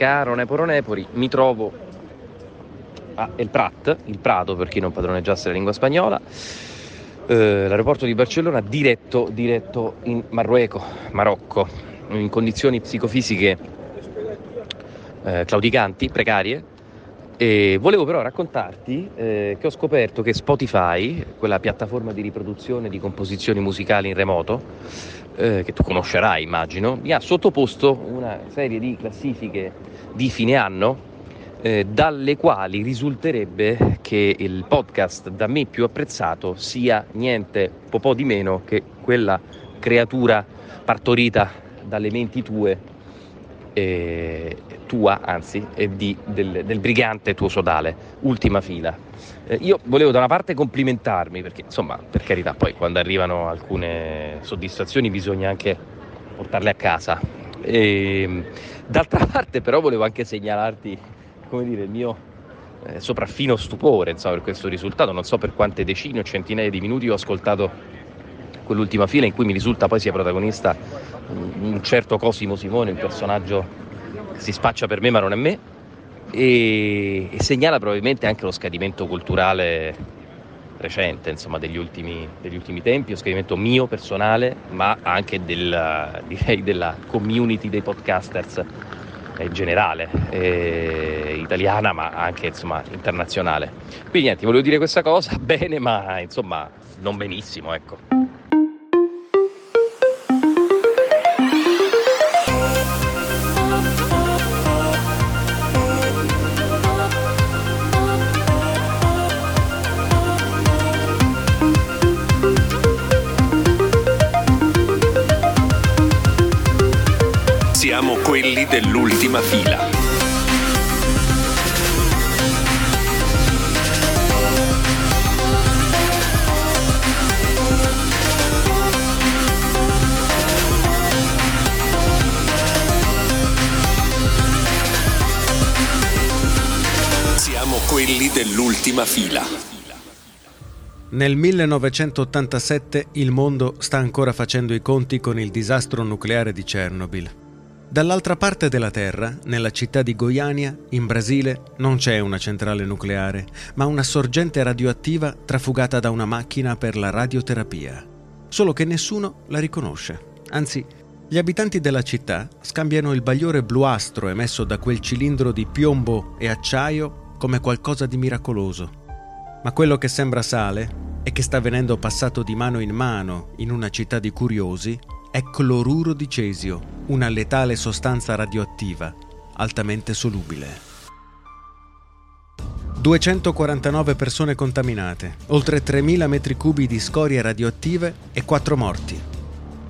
caro Neporo Nepori, mi trovo a El Prat, il Prato per chi non padroneggiasse la lingua spagnola, eh, l'aeroporto di Barcellona diretto, diretto in Marrueco, Marocco, in condizioni psicofisiche eh, claudicanti, precarie. E volevo però raccontarti eh, che ho scoperto che Spotify, quella piattaforma di riproduzione di composizioni musicali in remoto, eh, che tu conoscerai immagino, mi ha sottoposto una serie di classifiche di fine anno eh, dalle quali risulterebbe che il podcast da me più apprezzato sia niente po' di meno che quella creatura partorita dalle menti tue, eh, tua anzi, e di, del, del, brigante tuo sodale, ultima fila. Eh, io volevo da una parte complimentarmi, perché insomma, per carità, poi quando arrivano alcune soddisfazioni bisogna anche portarle a casa. E, ehm, d'altra parte però volevo anche segnalarti, come dire, il mio eh, sopraffino stupore insomma, per questo risultato. Non so per quante decine o centinaia di minuti ho ascoltato quell'ultima fila in cui mi risulta poi sia protagonista un certo Cosimo Simone, un personaggio che si spaccia per me ma non è me, e, e segnala probabilmente anche lo scadimento culturale recente, insomma, degli ultimi, degli ultimi tempi, lo scadimento mio personale, ma anche del, direi, della community dei podcasters in generale, eh, italiana ma anche insomma, internazionale. Quindi niente, volevo dire questa cosa, bene ma insomma non benissimo, ecco. Quelli dell'ultima fila. Siamo quelli dell'ultima fila. Nel 1987 il mondo sta ancora facendo i conti con il disastro nucleare di Chernobyl. Dall'altra parte della Terra, nella città di Goiânia, in Brasile, non c'è una centrale nucleare, ma una sorgente radioattiva trafugata da una macchina per la radioterapia. Solo che nessuno la riconosce. Anzi, gli abitanti della città scambiano il bagliore bluastro emesso da quel cilindro di piombo e acciaio come qualcosa di miracoloso. Ma quello che sembra sale e che sta venendo passato di mano in mano in una città di curiosi è cloruro di cesio, una letale sostanza radioattiva altamente solubile. 249 persone contaminate, oltre 3.000 metri cubi di scorie radioattive e 4 morti.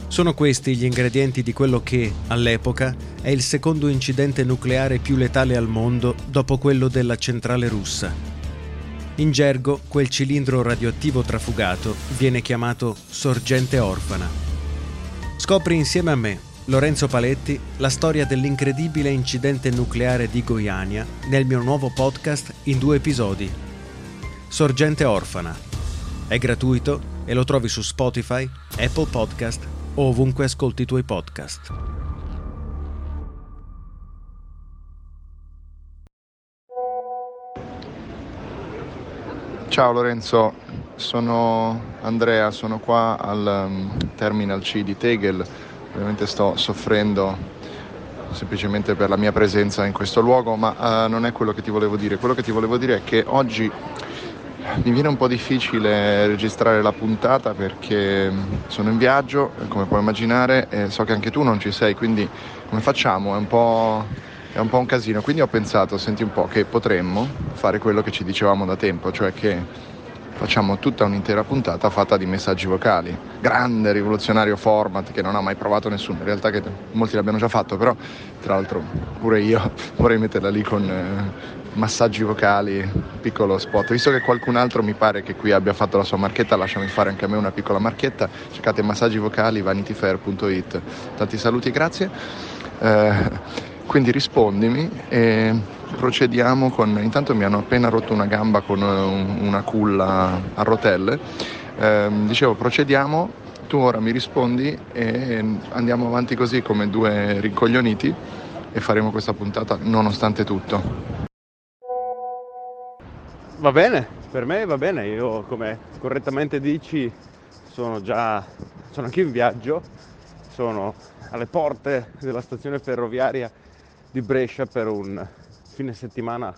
Sono questi gli ingredienti di quello che, all'epoca, è il secondo incidente nucleare più letale al mondo dopo quello della centrale russa. In gergo, quel cilindro radioattivo trafugato viene chiamato sorgente orfana Scopri insieme a me, Lorenzo Paletti, la storia dell'incredibile incidente nucleare di Goiania nel mio nuovo podcast in due episodi. Sorgente Orfana. È gratuito e lo trovi su Spotify, Apple Podcast o ovunque ascolti i tuoi podcast. Ciao Lorenzo, sono Andrea, sono qua al um, Terminal C di Tegel, ovviamente sto soffrendo semplicemente per la mia presenza in questo luogo, ma uh, non è quello che ti volevo dire. Quello che ti volevo dire è che oggi mi viene un po' difficile registrare la puntata perché sono in viaggio, come puoi immaginare, e so che anche tu non ci sei, quindi come facciamo? È un po', è un, po un casino. Quindi ho pensato, senti un po', che potremmo fare quello che ci dicevamo da tempo, cioè che facciamo tutta un'intera puntata fatta di messaggi vocali. Grande rivoluzionario format che non ha mai provato nessuno, in realtà che molti l'abbiano già fatto, però tra l'altro pure io vorrei metterla lì con eh, massaggi vocali, piccolo spot. Visto che qualcun altro mi pare che qui abbia fatto la sua marchetta, lasciami fare anche a me una piccola marchetta. Cercate massaggi vocali vanityfair.it. Tanti saluti e grazie. Eh, quindi rispondimi e procediamo con... Intanto mi hanno appena rotto una gamba con eh, una culla a rotelle. Eh, dicevo, procediamo, tu ora mi rispondi e andiamo avanti così come due rincoglioniti e faremo questa puntata nonostante tutto. Va bene, per me va bene, io come correttamente dici sono già, sono anche in viaggio, sono alle porte della stazione ferroviaria di Brescia per un fine settimana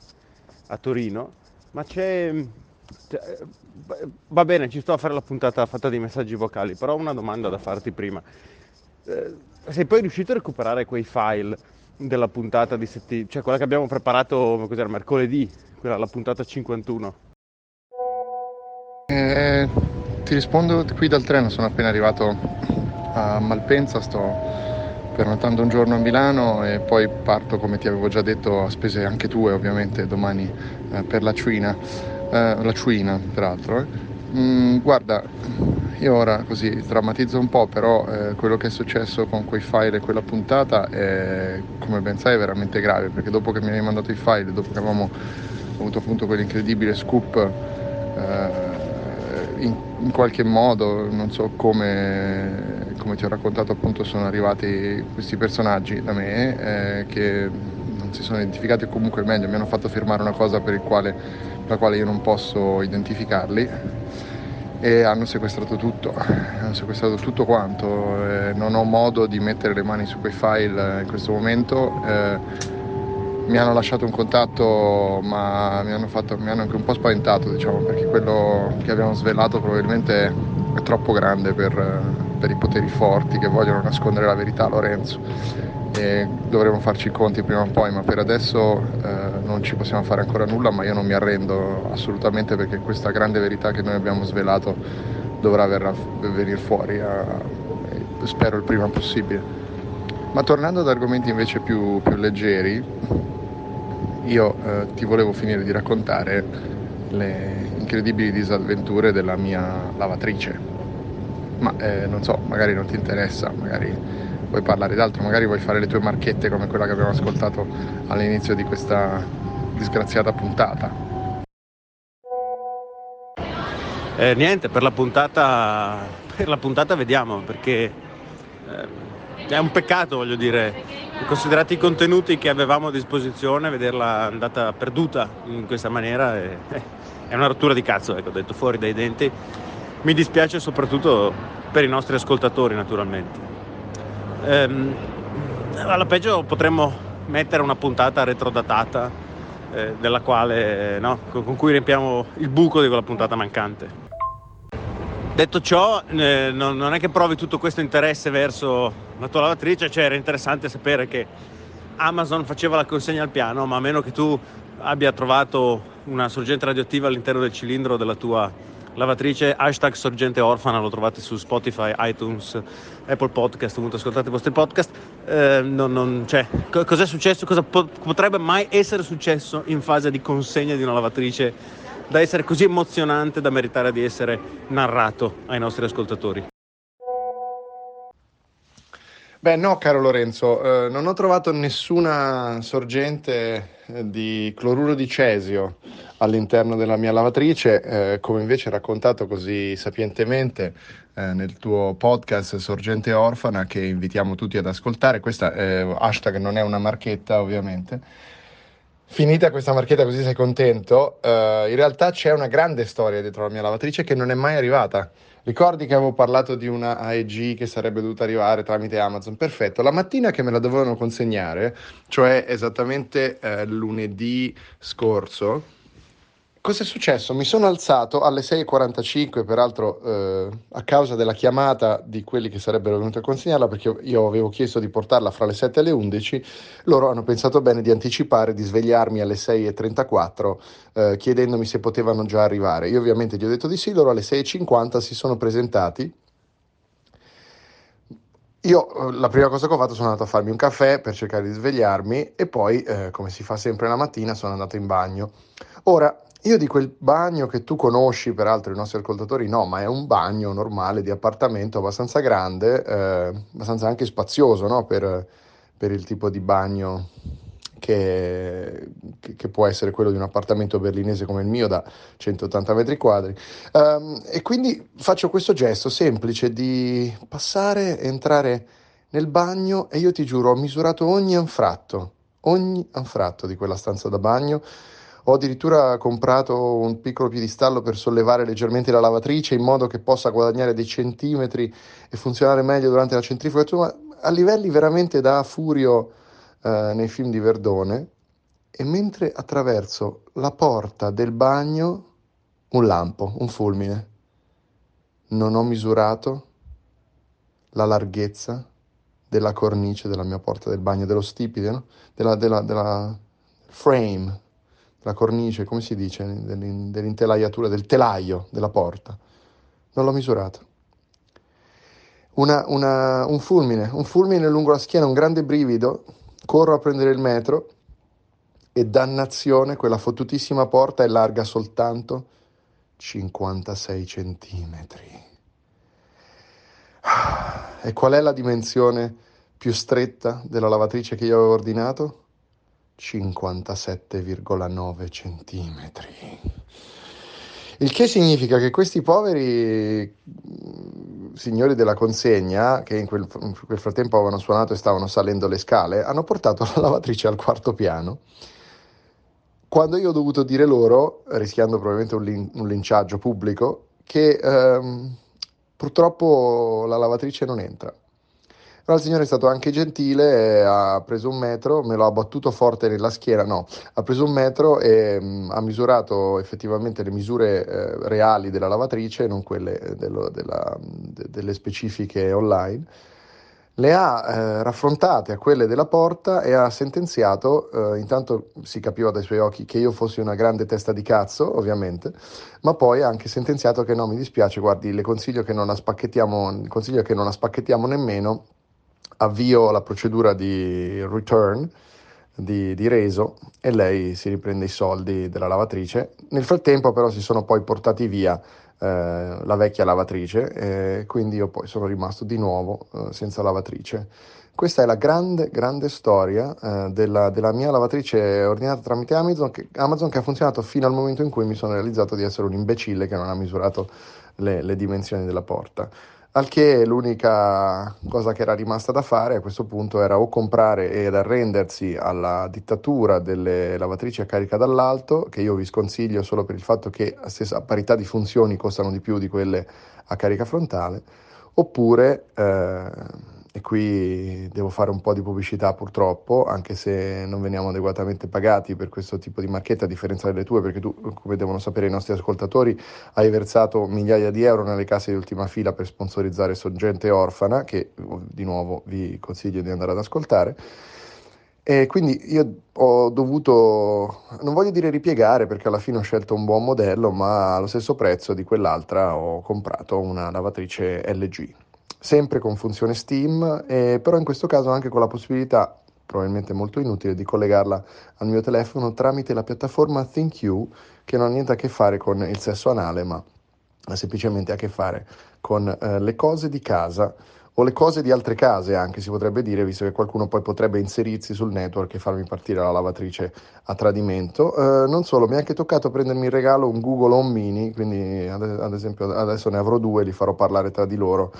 a Torino, ma c'è, c'è, va bene, ci sto a fare la puntata fatta di messaggi vocali, però ho una domanda da farti prima. Eh, sei poi riuscito a recuperare quei file della puntata di settimana, cioè quella che abbiamo preparato cos'era, mercoledì, quella la puntata 51? Eh, ti rispondo qui dal treno, sono appena arrivato a Malpensa, sto prenotando un giorno a Milano e poi parto come ti avevo già detto a spese anche tue ovviamente domani eh, per la Ciuina, eh, la Ciuina peraltro. Eh. Mm, guarda, io ora così drammatizzo un po', però eh, quello che è successo con quei file e quella puntata è, come ben sai, veramente grave, perché dopo che mi avevi mandato i file, dopo che avevamo avuto appunto quell'incredibile scoop, eh, in, in, qualche modo, non so come, come, ti ho raccontato, appunto sono arrivati questi personaggi da me eh, che non si sono identificati, o comunque meglio, mi hanno fatto firmare una cosa per, quale, per la quale io non posso identificarli e hanno sequestrato tutto, hanno sequestrato tutto quanto, eh, non ho modo di mettere le mani su quei file in questo momento. Eh, mi hanno lasciato un contatto ma mi hanno, fatto, mi hanno anche un po' spaventato diciamo perché quello che abbiamo svelato probabilmente è troppo grande per, per i poteri forti che vogliono nascondere la verità a Lorenzo. E dovremo farci i conti prima o poi ma per adesso eh, non ci possiamo fare ancora nulla ma io non mi arrendo assolutamente perché questa grande verità che noi abbiamo svelato dovrà venire fuori a, spero il prima possibile ma tornando ad argomenti invece più, più leggeri, io eh, ti volevo finire di raccontare le incredibili disavventure della mia lavatrice. Ma eh, non so, magari non ti interessa, magari vuoi parlare d'altro, magari vuoi fare le tue marchette come quella che abbiamo ascoltato all'inizio di questa disgraziata puntata. Eh, niente, per la puntata, per la puntata vediamo perché eh, è un peccato, voglio dire, considerati i contenuti che avevamo a disposizione, vederla andata perduta in questa maniera è, è una rottura di cazzo, ecco, detto fuori dai denti. Mi dispiace soprattutto per i nostri ascoltatori, naturalmente. Ehm, alla peggio potremmo mettere una puntata retrodatata eh, della quale, no, con cui riempiamo il buco di quella puntata mancante. Detto ciò, eh, non, non, è che provi tutto questo interesse verso la tua lavatrice, cioè era interessante sapere che Amazon faceva la consegna al piano, ma a meno che tu abbia trovato una sorgente radioattiva all'interno del cilindro della tua lavatrice, hashtag sorgente orfana, lo trovate su Spotify, iTunes, Apple Podcast, ovunque ascoltate i vostri podcast. Eh, non, non, cioè, co- cos'è successo? Cosa po- potrebbe mai essere successo in fase di consegna di una lavatrice? da essere così emozionante da meritare di essere narrato ai nostri ascoltatori? Beh no, caro Lorenzo, eh, non ho trovato nessuna sorgente eh, di cloruro di cesio all'interno della mia lavatrice, eh, come invece raccontato così sapientemente eh, nel tuo podcast Sorgente Orfana che invitiamo tutti ad ascoltare. Questa eh, hashtag non è una marchetta ovviamente. Finita questa marchetta così sei contento, uh, in realtà c'è una grande storia dietro la mia lavatrice che non è mai arrivata. Ricordi che avevo parlato di una AEG che sarebbe dovuta arrivare tramite Amazon? Perfetto, la mattina che me la dovevano consegnare, cioè esattamente uh, lunedì scorso, Cosa è successo? Mi sono alzato alle 6.45, peraltro eh, a causa della chiamata di quelli che sarebbero venuti a consegnarla, perché io avevo chiesto di portarla fra le 7 e le 11, loro hanno pensato bene di anticipare, di svegliarmi alle 6.34 eh, chiedendomi se potevano già arrivare. Io ovviamente gli ho detto di sì, loro alle 6.50 si sono presentati. Io eh, la prima cosa che ho fatto sono andato a farmi un caffè per cercare di svegliarmi e poi, eh, come si fa sempre la mattina, sono andato in bagno. Ora, io di quel bagno che tu conosci, peraltro i nostri ascoltatori no, ma è un bagno normale di appartamento abbastanza grande, eh, abbastanza anche spazioso no? per, per, il tipo di bagno che, che, può essere quello di un appartamento berlinese come il mio da 180 metri quadri. Um, e quindi faccio questo gesto semplice di passare, entrare nel bagno e io ti giuro ho misurato ogni anfratto, ogni anfratto di quella stanza da bagno. Ho addirittura comprato un piccolo piedistallo per sollevare leggermente la lavatrice in modo che possa guadagnare dei centimetri e funzionare meglio durante la centrifugatura, a livelli veramente da furio eh, nei film di Verdone. E mentre attraverso la porta del bagno, un lampo, un fulmine. Non ho misurato la larghezza della cornice della mia porta del bagno, dello stipite, no? della, della, della frame, della cornice, come si dice, dell'intelaiatura, del telaio della porta. Non l'ho misurato. Una, una, un fulmine, un fulmine lungo la schiena, un grande brivido, corro a prendere il metro e dannazione, quella fottutissima porta è larga soltanto 56 centimetri. E qual è la dimensione più stretta della lavatrice che io avevo ordinato? 57,9 centimetri. Il che significa che questi poveri mm, signori della consegna, che in quel, in quel, frattempo avevano suonato e stavano salendo le scale, hanno portato la lavatrice al quarto piano. Quando io ho dovuto dire loro, rischiando probabilmente un, lin- un linciaggio pubblico, che ehm, Purtroppo la lavatrice non entra. Allora il signore è stato anche gentile, ha preso un metro, me l'ha abbattuto forte nella schiena, no, ha preso un metro e mh, mm, ha misurato effettivamente le misure eh, reali della lavatrice, non quelle dello, della, de, delle specifiche online le ha eh, raffrontate a quelle della porta e ha sentenziato, eh, intanto si capiva dai suoi occhi che io fossi una grande testa di cazzo, ovviamente, ma poi ha anche sentenziato che no, mi dispiace, guardi, le consiglio che non la spacchettiamo, consiglio che non la spacchettiamo nemmeno, avvio la procedura di return, di, di, reso e lei si riprende i soldi della lavatrice. Nel frattempo però si sono poi portati via eh, la vecchia lavatrice, e quindi io poi sono rimasto di nuovo eh, senza lavatrice. Questa è la grande, grande storia eh, della, della, mia lavatrice ordinata tramite Amazon che, Amazon che, ha funzionato fino al momento in cui mi sono realizzato di essere un imbecille che non ha misurato le, le dimensioni della porta. Al che l'unica cosa che era rimasta da fare a questo punto era o comprare ed arrendersi alla dittatura delle lavatrici a carica dall'alto, che io vi sconsiglio solo per il fatto che a, parità di funzioni costano di più di quelle a carica frontale, oppure eh, e qui devo fare un po' di pubblicità purtroppo, anche se non veniamo adeguatamente pagati per questo tipo di marchetta, a differenza delle tue, perché tu, come devono sapere i nostri ascoltatori, hai versato migliaia di euro nelle case di ultima fila per sponsorizzare Sorgente Orfana, che di nuovo vi consiglio di andare ad ascoltare. E quindi io ho dovuto, non voglio dire ripiegare perché alla fine ho scelto un buon modello, ma allo stesso prezzo di quell'altra ho comprato una lavatrice LG sempre con funzione Steam, eh, però in questo caso anche con la possibilità, probabilmente molto inutile, di collegarla al mio telefono tramite la piattaforma ThinkU, che non ha niente a che fare con il sesso anale, ma ha semplicemente a che fare con eh, le cose di casa o le cose di altre case anche si potrebbe dire, visto che qualcuno poi potrebbe inserirsi sul network e farmi partire la lavatrice a tradimento. Eh, non solo, mi è anche toccato prendermi in regalo un Google Home Mini, quindi ad, ad esempio adesso ne avrò due, li farò parlare tra di loro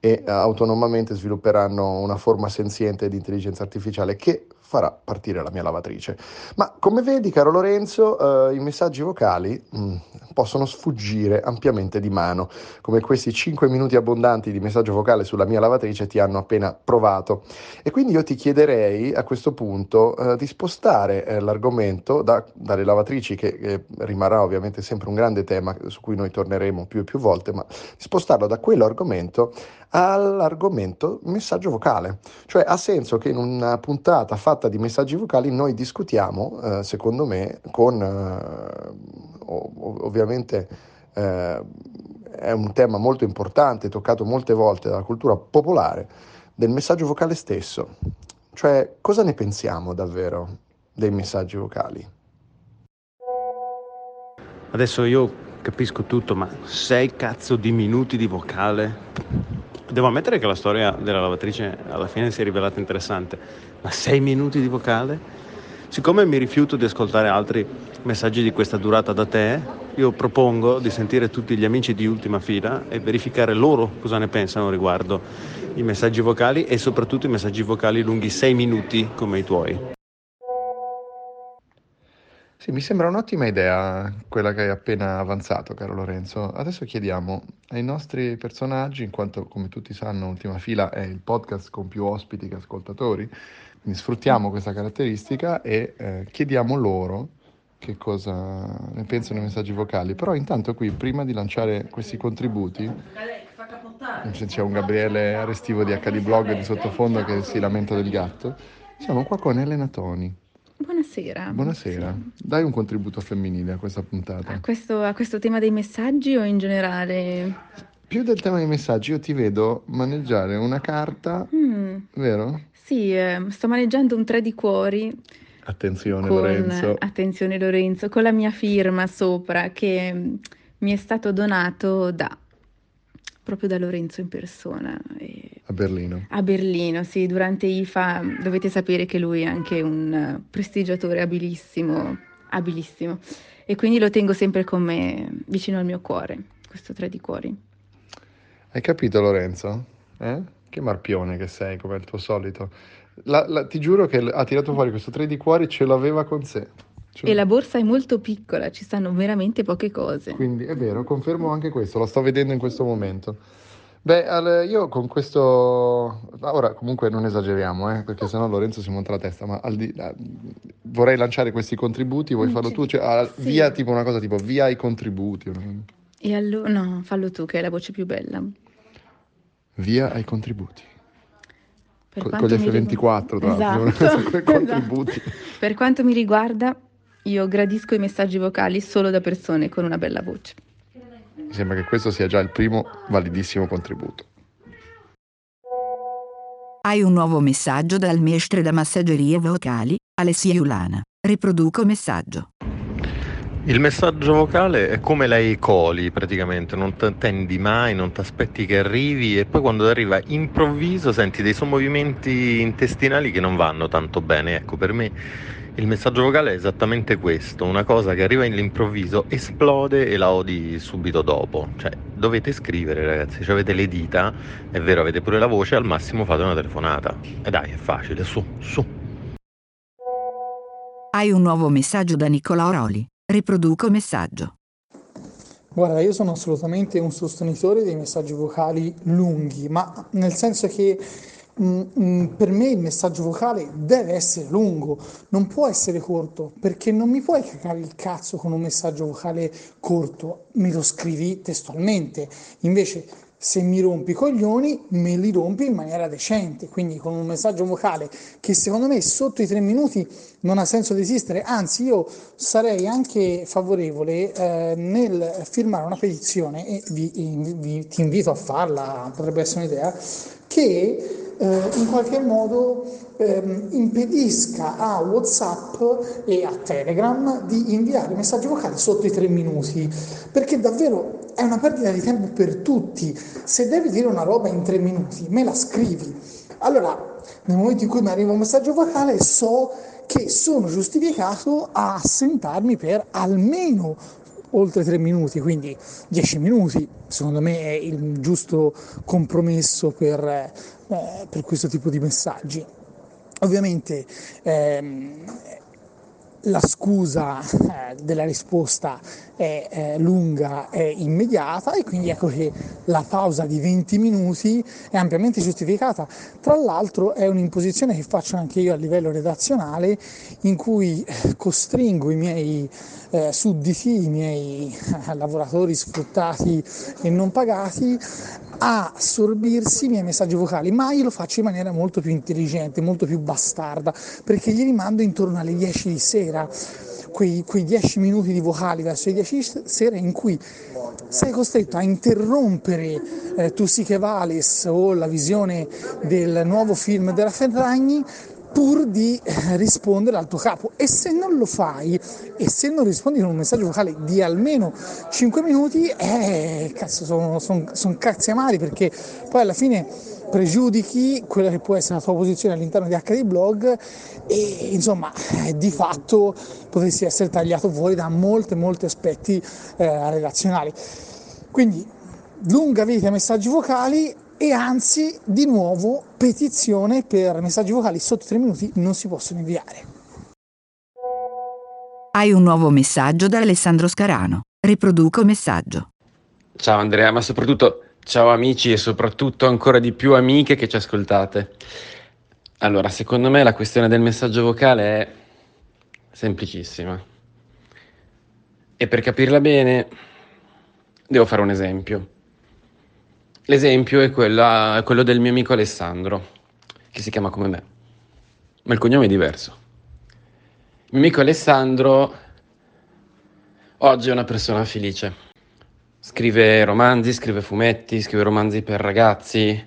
e eh, autonomamente svilupperanno una forma senziente di intelligenza artificiale che farà partire la mia lavatrice. Ma come vedi, caro Lorenzo, eh, i messaggi vocali mh, mm, possono sfuggire ampiamente di mano, come questi 5 minuti abbondanti di messaggio vocale sulla mia lavatrice ti hanno appena provato. E quindi io ti chiederei a questo punto eh, di spostare eh, l'argomento da, dalle lavatrici, che rimarrà ovviamente sempre un grande tema su cui noi torneremo più e più volte, ma spostarlo da quell'argomento all'argomento messaggio vocale. Cioè ha senso che in una puntata fatta fatta di messaggi vocali noi discutiamo, eh, secondo me, con eh, ovviamente eh, è un tema molto importante, toccato molte volte dalla cultura popolare, del messaggio vocale stesso. Cioè, cosa ne pensiamo davvero dei messaggi vocali? Adesso io capisco tutto, ma sei cazzo di minuti di vocale Devo ammettere che la storia della lavatrice alla fine si è rivelata interessante, ma sei minuti di vocale? Siccome mi rifiuto di ascoltare altri messaggi di questa durata da te, io propongo di sentire tutti gli amici di ultima fila e verificare loro cosa ne pensano riguardo i messaggi vocali e soprattutto i messaggi vocali lunghi 6 minuti come i tuoi. Sì, mi sembra un'ottima idea quella che hai appena avanzato, caro Lorenzo. Adesso chiediamo ai nostri personaggi, in quanto come tutti sanno Ultima Fila è il podcast con più ospiti che ascoltatori, quindi sfruttiamo questa caratteristica e eh, chiediamo loro che cosa ne pensano i messaggi vocali. Però intanto qui, prima di lanciare questi contributi, c'è un Gabriele Arestivo di HD Blog di sottofondo che si lamenta del gatto, siamo qua con Elena Toni. Buonasera. Buonasera. Dai un contributo femminile a questa puntata. A questo, a questo tema dei messaggi o in generale? Più del tema dei messaggi, io ti vedo maneggiare una carta, Mm, vero? sì, eh, sto maneggiando un tre di cuori Attenzione con, Lorenzo. attenzione Lorenzo, con la mia firma sopra che mi è stato donato da, proprio da Lorenzo in persona. e- A Berlino. a Berlino, sì, durante IFA dovete sapere che lui è anche un prestigiatore abilissimo, abilissimo. E quindi lo tengo sempre con me, vicino al mio cuore, questo tre di cuori. Hai capito Lorenzo? Eh? Che marpione che sei, come al tuo solito. La- la- ti giuro che ha tirato fuori questo tre di cuori, ce l'aveva con sé. Cioè- E la borsa è molto piccola, ci stanno veramente poche cose. Quindi è vero, confermo anche questo, lo sto vedendo in questo momento. Beh, io con questo... Ora comunque non esageriamo, eh, perché sennò Lorenzo si monta la testa, ma al di- vorrei lanciare questi contributi, vuoi Mm, farlo tu? Cioè, Sì. Via tipo una cosa tipo via i contributi? E allora, no, fallo tu che è la voce più bella. via ai contributi. Co- con gli mi rigu- F24 tra l'altro, Esatto, esatto. Per quanto mi riguarda, io gradisco i messaggi vocali solo da persone con una bella voce. Mi sembra che questo sia già il primo validissimo contributo. Hai un nuovo messaggio dal mestre da massaggerie vocali, Alessia Iulana. Riproduco messaggio. Il messaggio vocale è come lei coli praticamente, non ti attendi mai, non ti aspetti che arrivi e poi quando arriva improvviso senti dei sommovimenti intestinali che non vanno tanto bene. Ecco, per me il messaggio vocale è esattamente questo, una cosa che arriva all'improvviso, esplode e la odi subito dopo. Cioè, dovete scrivere ragazzi, cioè, avete le dita, è vero, avete pure la voce, al massimo fate una telefonata. E dai, è facile, su, su. Hai un nuovo messaggio da Nicola Oroli. Riproduco messaggio. Guarda, io sono assolutamente un sostenitore dei messaggi vocali lunghi, ma nel senso che per me il messaggio vocale deve essere lungo, non può essere corto, perché non mi puoi cagare il cazzo con un messaggio vocale corto, me lo scrivi testualmente. Invece, se mi rompi i coglioni, me li rompi in maniera decente, quindi con un messaggio vocale che secondo me sotto i tre minuti non ha senso di esistere, anzi io sarei anche favorevole eh, nel firmare una petizione e vi, vi- ti invito a farla, potrebbe essere un'idea, che eh, in qualche modo ehm, impedisca a WhatsApp e a Telegram di inviare messaggi vocali sotto i tre minuti, perché davvero è una perdita di tempo per tutti. Se devi dire una roba in tre minuti, me la scrivi. Allora, nel momento in cui mi arriva un messaggio vocale, so che sono giustificato a assentarmi per almeno oltre tre minuti, quindi dieci minuti, secondo me è il giusto compromesso per, eh, per questo tipo di messaggi. Ovviamente ehm, la scusa eh, della risposta è eh, lunga e immediata e quindi ecco che la pausa di 20 minuti è ampiamente giustificata. Tra l'altro è un'imposizione che faccio anche io a livello redazionale in cui eh, costringo i miei eh, sudditi, i miei eh, lavoratori sfruttati e non pagati a assorbirsi i miei messaggi vocali, ma io lo faccio in maniera molto più intelligente, molto più bastarda, perché glieli mando intorno alle 10 di sera, quei, quei 10 minuti di vocali verso le 10 di sera in cui sei costretto a interrompere eh, Tu sì che vales o la visione del nuovo film della Ferragni pur di eh, rispondere al tuo capo e se non lo fai e se non rispondi con un messaggio vocale di almeno 5 minuti eh, cazzo sono, sono, sono cazzi amari perché poi alla fine pregiudichi quella che può essere la tua posizione all'interno di HD Blog e insomma di fatto potresti essere tagliato fuori da molti molti aspetti eh, relazionali. Quindi lunga vita ai messaggi vocali e anzi di nuovo petizione per messaggi vocali sotto 3 minuti non si possono inviare. Hai un nuovo messaggio da Alessandro Scarano. Riproduco messaggio. Ciao Andrea, ma soprattutto ciao amici e soprattutto ancora di più amiche che ci ascoltate. Allora, secondo me la questione del messaggio vocale è semplicissima. E per capirla bene devo fare un esempio. L'esempio è, quella, è quello del mio amico Alessandro, che si chiama come me, ma il cognome è diverso. Il mio amico Alessandro oggi è una persona felice Scrive romanzi, scrive fumetti, scrive romanzi per ragazzi,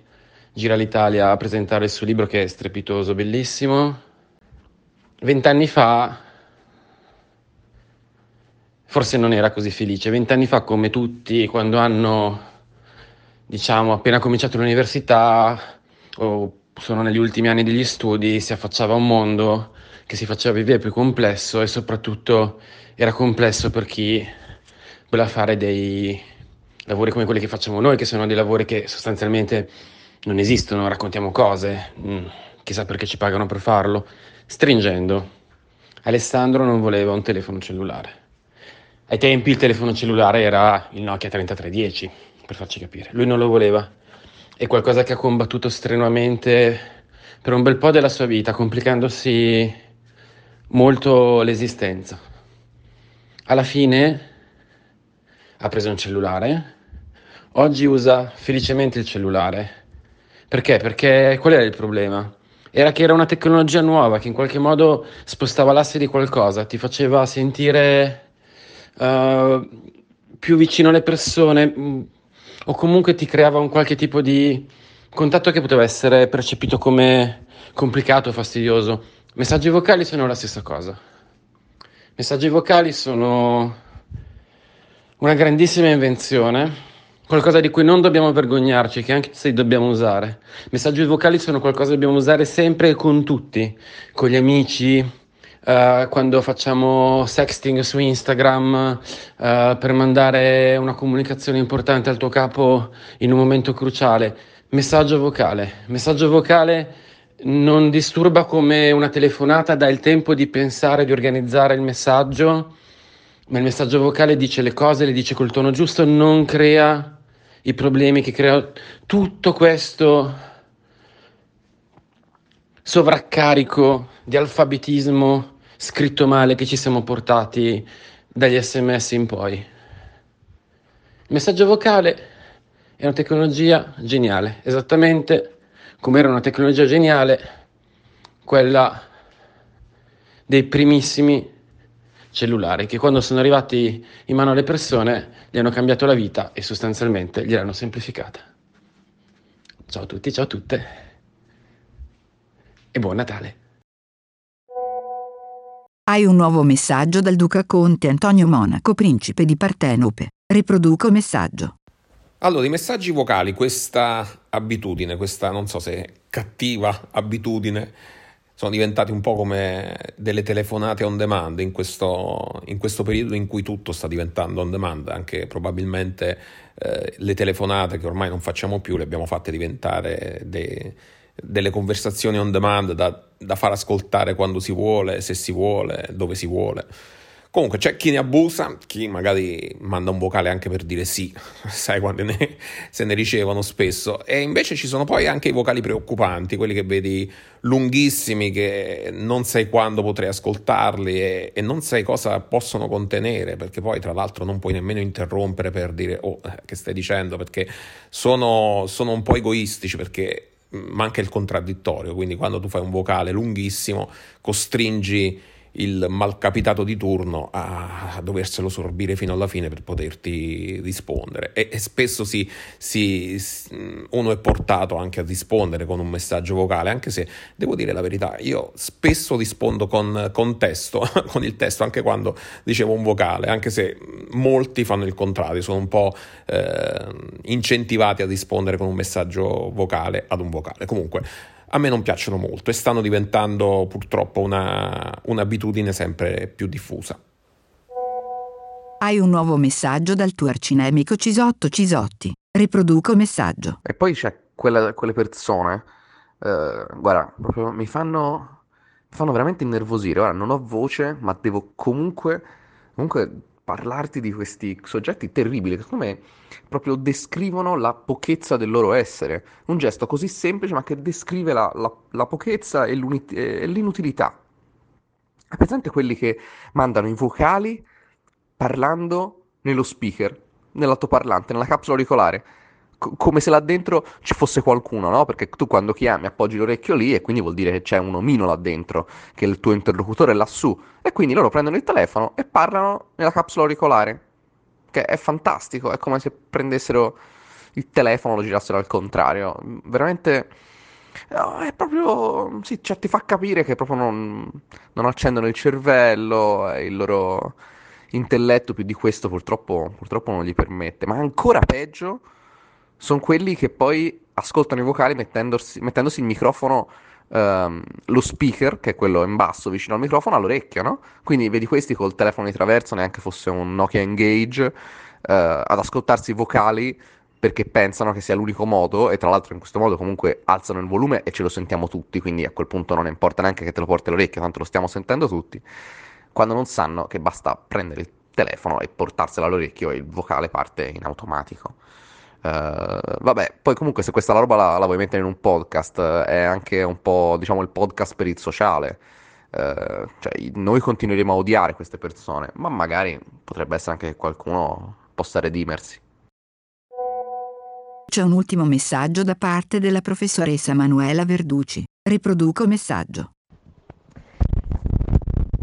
gira l'Italia a presentare il suo libro che è strepitoso, bellissimo. Vent'anni fa forse non era così felice. Vent'anni fa, come tutti, quando hanno, diciamo, appena cominciato l'università o sono negli ultimi anni degli studi, si affacciava un mondo che si faceva vivere più complesso e soprattutto era complesso per chi voleva fare dei lavori come quelli che facciamo noi, che sono dei lavori che sostanzialmente non esistono, raccontiamo cose, mm, chissà perché ci pagano per farlo. Stringendo, Alessandro non voleva un telefono cellulare. Ai tempi il telefono cellulare era il Nokia 3310, per farci capire. Lui non lo voleva. È qualcosa che ha combattuto strenuamente per un bel po' della sua vita, complicandosi molto l'esistenza. Alla fine ha preso un cellulare, oggi usa felicemente il cellulare. Perché? Perché qual era il problema? Era che era una tecnologia nuova che in qualche modo spostava l'asse di qualcosa, ti faceva sentire uh, più vicino alle persone mm, o comunque ti creava un qualche tipo di contatto che poteva essere percepito come complicato o fastidioso. Messaggi vocali sono la stessa cosa. Messaggi vocali sono una grandissima invenzione, qualcosa di cui non dobbiamo vergognarci, che anche se dobbiamo usare. Messaggi vocali sono qualcosa che dobbiamo usare sempre e con tutti, con gli amici, uh, quando facciamo sexting su Instagram, uh, per mandare una comunicazione importante al tuo capo in un momento cruciale. Messaggio vocale. Messaggio vocale non disturba come una telefonata, dà il tempo di pensare, di organizzare il messaggio ma il messaggio vocale dice le cose, le dice col tono giusto, non crea i problemi che crea tutto questo sovraccarico di alfabetismo scritto male che ci siamo portati dagli sms in poi. Il messaggio vocale è una tecnologia geniale, esattamente come era una tecnologia geniale quella dei primissimi cellulari che quando sono arrivati in mano alle persone gli hanno cambiato la vita e sostanzialmente gliel'hanno semplificata. Ciao a tutti, ciao a tutte e buon Natale. Hai un nuovo messaggio dal Duca Conte Antonio Monaco, principe di Partenope. Riproduco messaggio. Allora, i messaggi vocali, questa abitudine, questa non so se cattiva abitudine, sono diventati un po' come delle telefonate on demand in questo, in questo periodo in cui tutto sta diventando on demand, anche probabilmente eh, le telefonate che ormai non facciamo più le abbiamo fatte diventare de, delle conversazioni on demand da, da far ascoltare quando si vuole, se si vuole, dove si vuole. Comunque c'è chi ne abusa, chi magari manda un vocale anche per dire sì, sai quando ne, se ne ricevono spesso, e invece ci sono poi anche i vocali preoccupanti, quelli che vedi lunghissimi, che non sai quando potrai ascoltarli e, e non sai cosa possono contenere, perché poi tra l'altro non puoi nemmeno interrompere per dire oh, eh, che stai dicendo, perché sono, sono un po' egoistici, perché manca il contraddittorio, quindi quando tu fai un vocale lunghissimo costringi il malcapitato di turno a, doverselo sorbire fino alla fine per poterti rispondere. E, e spesso si, si, si, uno è portato anche a rispondere con un messaggio vocale anche se devo dire la verità io spesso rispondo con, con testo con il testo anche quando dicevo un vocale anche se molti fanno il contrario sono un po' eh, incentivati a rispondere con un messaggio vocale ad un vocale. Comunque a me non piacciono molto e stanno diventando purtroppo una, un'abitudine sempre più diffusa. Hai un nuovo messaggio dal tuo arcinemico Cisotto Cisotti. Riproduco messaggio. E poi c'è quella, quelle persone, eh, guarda, proprio mi fanno, mi fanno veramente innervosire. Ora non ho voce, ma devo comunque, comunque parlarti di questi soggetti terribili che secondo me proprio descrivono la pochezza del loro essere. Un gesto così semplice ma che descrive la, la, la pochezza e, e, l'inutilità. È presente quelli che mandano i vocali parlando nello speaker, nell'altoparlante, nella capsula auricolare come se là dentro ci fosse qualcuno, no? Perché tu quando chiami appoggi l'orecchio lì e quindi vuol dire che c'è un omino là dentro, che il tuo interlocutore è lassù. E quindi loro prendono il telefono e parlano nella capsula auricolare, che è fantastico, è come se prendessero il telefono e lo girassero al contrario. Veramente... No, è proprio... Sì, cioè ti fa capire che proprio non, non accendono il cervello, il loro intelletto più di questo purtroppo, purtroppo non gli permette. Ma ancora peggio sono quelli che poi ascoltano i vocali mettendosi, mettendosi il microfono, ehm, lo speaker, che è quello in basso vicino al microfono, all'orecchio, no? Quindi vedi questi col telefono di traverso, neanche fosse un Nokia Engage, eh, ad ascoltarsi i vocali perché pensano che sia l'unico modo e tra l'altro in questo modo comunque alzano il volume e ce lo sentiamo tutti, quindi a quel punto non importa neanche che te lo porti all'orecchio, tanto lo stiamo sentendo tutti, quando non sanno che basta prendere il telefono e portarselo all'orecchio e il vocale parte in automatico. Uh, vabbè, poi comunque se questa roba la, la, vuoi mettere in un podcast, uh, è anche un po', diciamo, il podcast per il sociale. Uh, cioè, noi continueremo a odiare queste persone, ma magari potrebbe essere anche che qualcuno possa redimersi. C'è un ultimo messaggio da parte della professoressa Manuela Verduci. Riproduco messaggio.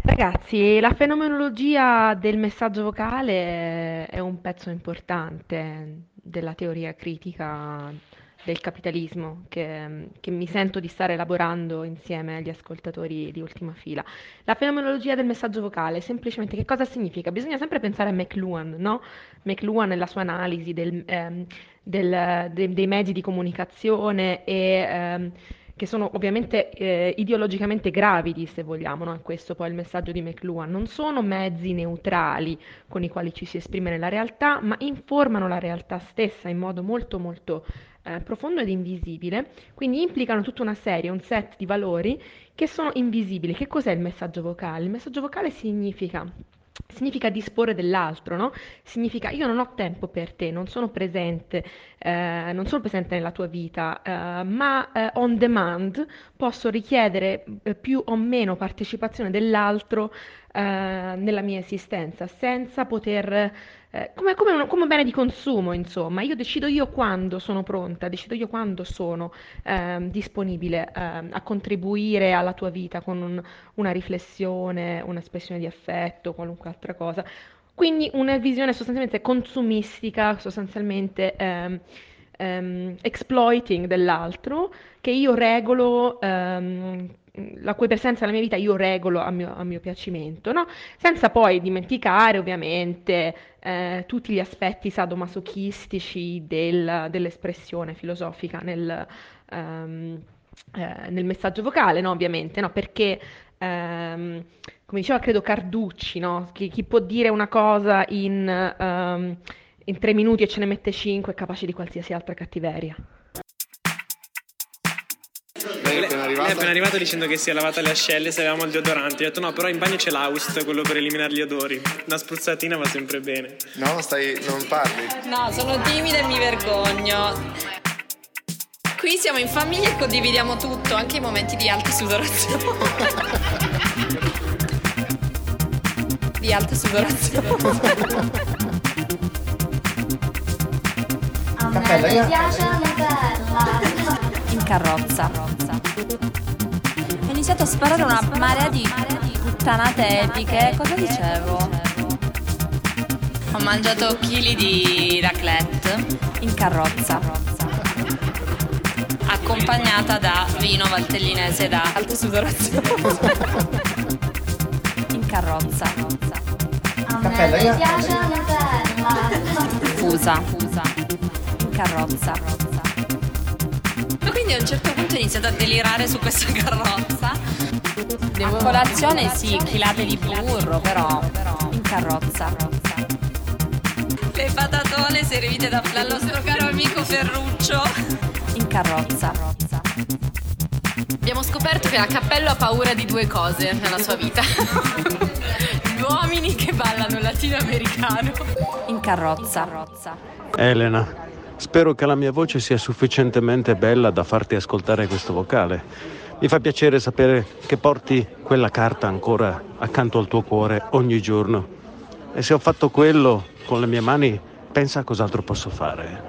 Ragazzi, la fenomenologia del messaggio vocale è un pezzo importante della teoria critica del capitalismo che, che, mi sento di stare elaborando insieme agli ascoltatori di ultima fila. La fenomenologia del messaggio vocale, semplicemente che cosa significa? Bisogna sempre pensare a McLuhan, no? McLuhan e sua analisi del, ehm, del, de, dei mezzi di comunicazione e ehm, che sono ovviamente eh, ideologicamente gravidi, se vogliamo, no? questo poi è il messaggio di McLuhan, non sono mezzi neutrali con i quali ci si esprime nella realtà, ma informano la realtà stessa in modo molto molto eh, profondo ed invisibile, quindi implicano tutta una serie, un set di valori che sono invisibili. Che cos'è il messaggio vocale? Il messaggio vocale significa significa disporre dell'altro, no? Significa io non ho tempo per te, non sono presente, eh, non sono presente nella tua vita, eh, ma eh, on demand posso richiedere eh, più o meno partecipazione dell'altro eh, nella mia esistenza, senza poter eh, come, come, un, come, un, bene di consumo, insomma, io decido io quando sono pronta, decido io quando sono eh, disponibile eh, a contribuire alla tua vita con un, una riflessione, un'espressione di affetto, qualunque altra cosa. Quindi una visione sostanzialmente consumistica, sostanzialmente ehm, ehm, exploiting dell'altro, che io regolo ehm, la cui presenza nella mia vita io regolo a mio, a mio piacimento, no? senza poi dimenticare ovviamente eh, tutti gli aspetti sadomasochistici del, dell'espressione filosofica nel, um, eh, nel messaggio vocale, no? ovviamente, no? perché um, come diceva credo Carducci, chi, chi, può dire una cosa in, um, in tre minuti e ce ne mette cinque è capace di qualsiasi altra cattiveria. Arrivato? Lei è appena arrivato dicendo che si è lavata le ascelle se avevamo il deodorante. Ho detto no, però in bagno c'è l'Aust, quello per eliminare gli odori. Una spruzzatina va sempre bene. No, stai. non parli. No, sono timida e mi vergogno. Qui siamo in famiglia e condividiamo tutto, anche i momenti di alta sudorazione. di alta sudorazione. Me piace la bella. In carrozza. iniziato a sparare una marea di puttanate epiche. Cosa dicevo? Ho mangiato chili di raclette In carrozza. accompagnata da vino valtellinese da alte sudorazioni. In carrozza. Cappella, io... piace la Nutella. Fusa. Fusa. In carrozza. E quindi a un certo punto ho iniziato a delirare su questa carrozza. A colazione sì, chilate di burro, però. In carrozza. Le patatone servite da- dal nostro caro amico Ferruccio. In carrozza. Abbiamo scoperto che la Cappello ha paura di due cose nella sua vita. Gli uomini che ballano latinoamericano. In carrozza. Elena, spero che la mia voce sia sufficientemente bella da farti ascoltare questo vocale. Mi fa piacere sapere che porti quella carta ancora accanto al tuo cuore ogni giorno. E se ho fatto quello con le mie mani, pensa a cos'altro posso fare.